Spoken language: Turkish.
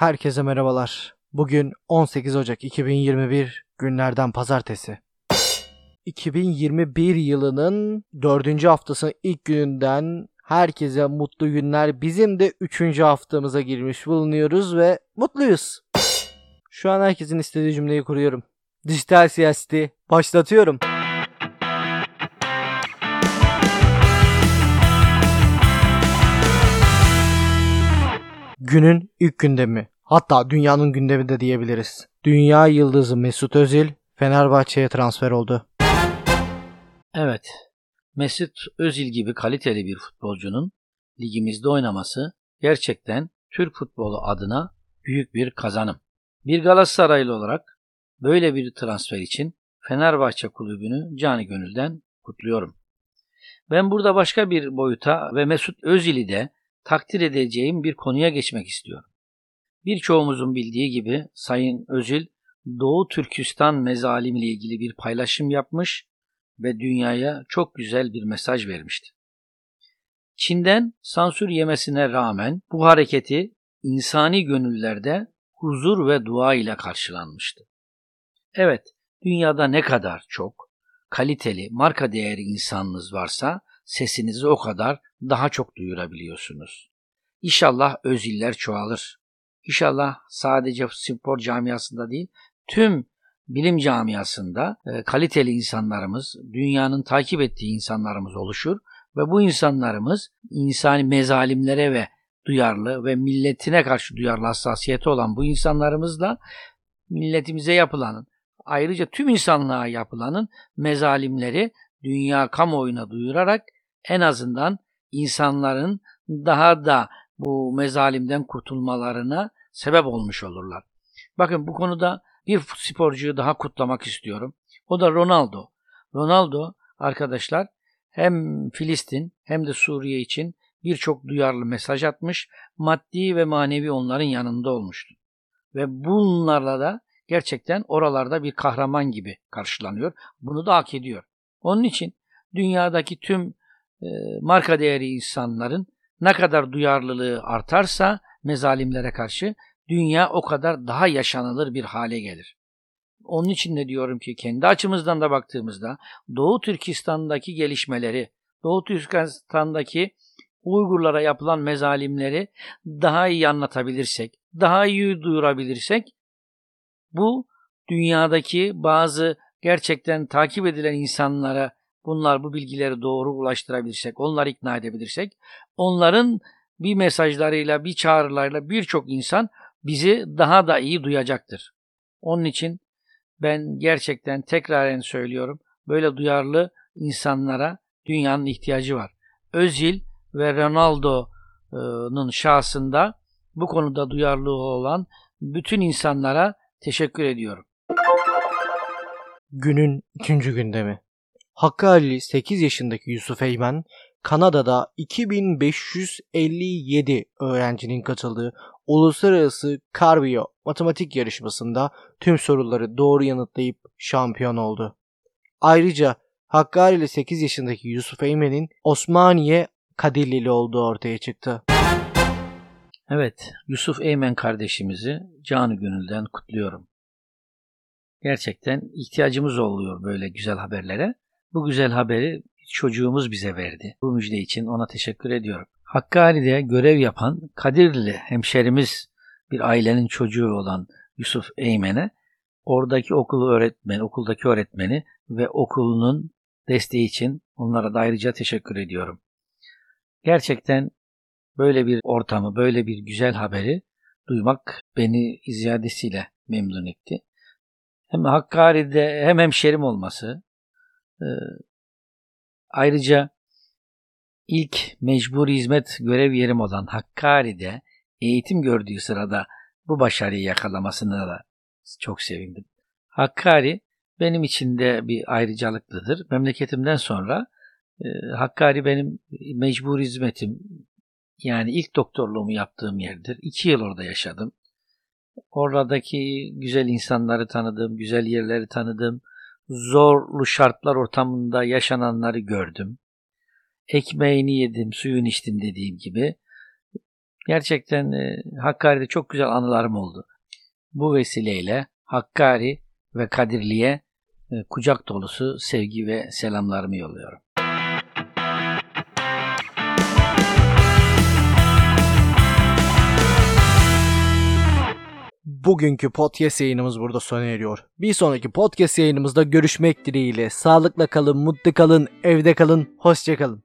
Herkese merhabalar. Bugün 18 Ocak 2021 günlerden pazartesi. 2021 yılının 4. haftasının ilk gününden herkese mutlu günler. Bizim de 3. haftamıza girmiş bulunuyoruz ve mutluyuz. Şu an herkesin istediği cümleyi kuruyorum. Dijital siyaseti başlatıyorum. Günün ilk gündemi. Hatta dünyanın gündemi de diyebiliriz. Dünya yıldızı Mesut Özil Fenerbahçe'ye transfer oldu. Evet, Mesut Özil gibi kaliteli bir futbolcunun ligimizde oynaması gerçekten Türk futbolu adına büyük bir kazanım. Bir Galatasaraylı olarak böyle bir transfer için Fenerbahçe kulübünü cani gönülden kutluyorum. Ben burada başka bir boyuta ve Mesut Özil'i de takdir edeceğim bir konuya geçmek istiyorum. Birçoğumuzun bildiği gibi Sayın Özil Doğu Türkistan mezalim ile ilgili bir paylaşım yapmış ve dünyaya çok güzel bir mesaj vermişti. Çin'den sansür yemesine rağmen bu hareketi insani gönüllerde huzur ve dua ile karşılanmıştı. Evet, dünyada ne kadar çok kaliteli, marka değeri insanınız varsa sesinizi o kadar daha çok duyurabiliyorsunuz. İnşallah öziller çoğalır. İnşallah sadece spor camiasında değil, tüm bilim camiasında e, kaliteli insanlarımız, dünyanın takip ettiği insanlarımız oluşur ve bu insanlarımız insani mezalimlere ve duyarlı ve milletine karşı duyarlı hassasiyeti olan bu insanlarımızla milletimize yapılanın, ayrıca tüm insanlığa yapılanın mezalimleri dünya kamuoyuna duyurarak en azından insanların daha da bu mezalimden kurtulmalarına sebep olmuş olurlar. Bakın bu konuda bir sporcuyu daha kutlamak istiyorum. O da Ronaldo. Ronaldo arkadaşlar hem Filistin hem de Suriye için birçok duyarlı mesaj atmış, maddi ve manevi onların yanında olmuştu. Ve bunlarla da gerçekten oralarda bir kahraman gibi karşılanıyor. Bunu da hak ediyor. Onun için dünyadaki tüm e, marka değeri insanların ne kadar duyarlılığı artarsa mezalimlere karşı dünya o kadar daha yaşanılır bir hale gelir. Onun için de diyorum ki kendi açımızdan da baktığımızda Doğu Türkistan'daki gelişmeleri, Doğu Türkistan'daki Uygurlara yapılan mezalimleri daha iyi anlatabilirsek, daha iyi duyurabilirsek bu dünyadaki bazı gerçekten takip edilen insanlara bunlar bu bilgileri doğru ulaştırabilirsek, onları ikna edebilirsek, onların bir mesajlarıyla, bir çağrılarıyla birçok insan bizi daha da iyi duyacaktır. Onun için ben gerçekten tekraren söylüyorum, böyle duyarlı insanlara dünyanın ihtiyacı var. Özil ve Ronaldo'nun şahsında bu konuda duyarlı olan bütün insanlara teşekkür ediyorum. Günün ikinci gündemi. Hakkari 8 yaşındaki Yusuf Eymen, Kanada'da 2557 öğrencinin katıldığı uluslararası Carvio matematik yarışmasında tüm soruları doğru yanıtlayıp şampiyon oldu. Ayrıca Hakkari 8 yaşındaki Yusuf Eymen'in Osmaniye Kadirlili olduğu ortaya çıktı. Evet, Yusuf Eymen kardeşimizi canı gönülden kutluyorum. Gerçekten ihtiyacımız oluyor böyle güzel haberlere. Bu güzel haberi çocuğumuz bize verdi. Bu müjde için ona teşekkür ediyorum. Hakkari'de görev yapan Kadirli hemşerimiz bir ailenin çocuğu olan Yusuf Eymen'e oradaki okulu öğretmeni, okuldaki öğretmeni ve okulunun desteği için onlara da ayrıca teşekkür ediyorum. Gerçekten böyle bir ortamı, böyle bir güzel haberi duymak beni ziyadesiyle memnun etti. Hem Hakkari'de hem hemşerim olması, ee, ayrıca ilk mecbur hizmet görev yerim olan Hakkari'de eğitim gördüğü sırada bu başarıyı yakalamasına da çok sevindim. Hakkari benim için de bir ayrıcalıklıdır. Memleketimden sonra e, Hakkari benim mecbur hizmetim yani ilk doktorluğumu yaptığım yerdir. İki yıl orada yaşadım. Oradaki güzel insanları tanıdım, güzel yerleri tanıdım zorlu şartlar ortamında yaşananları gördüm. Ekmeğini yedim, suyunu içtim dediğim gibi. Gerçekten e, Hakkari'de çok güzel anılarım oldu. Bu vesileyle Hakkari ve Kadirli'ye e, kucak dolusu sevgi ve selamlarımı yolluyorum. Bugünkü podcast yayınımız burada sona eriyor. Bir sonraki podcast yayınımızda görüşmek dileğiyle. Sağlıkla kalın, mutlu kalın, evde kalın, hoşça kalın.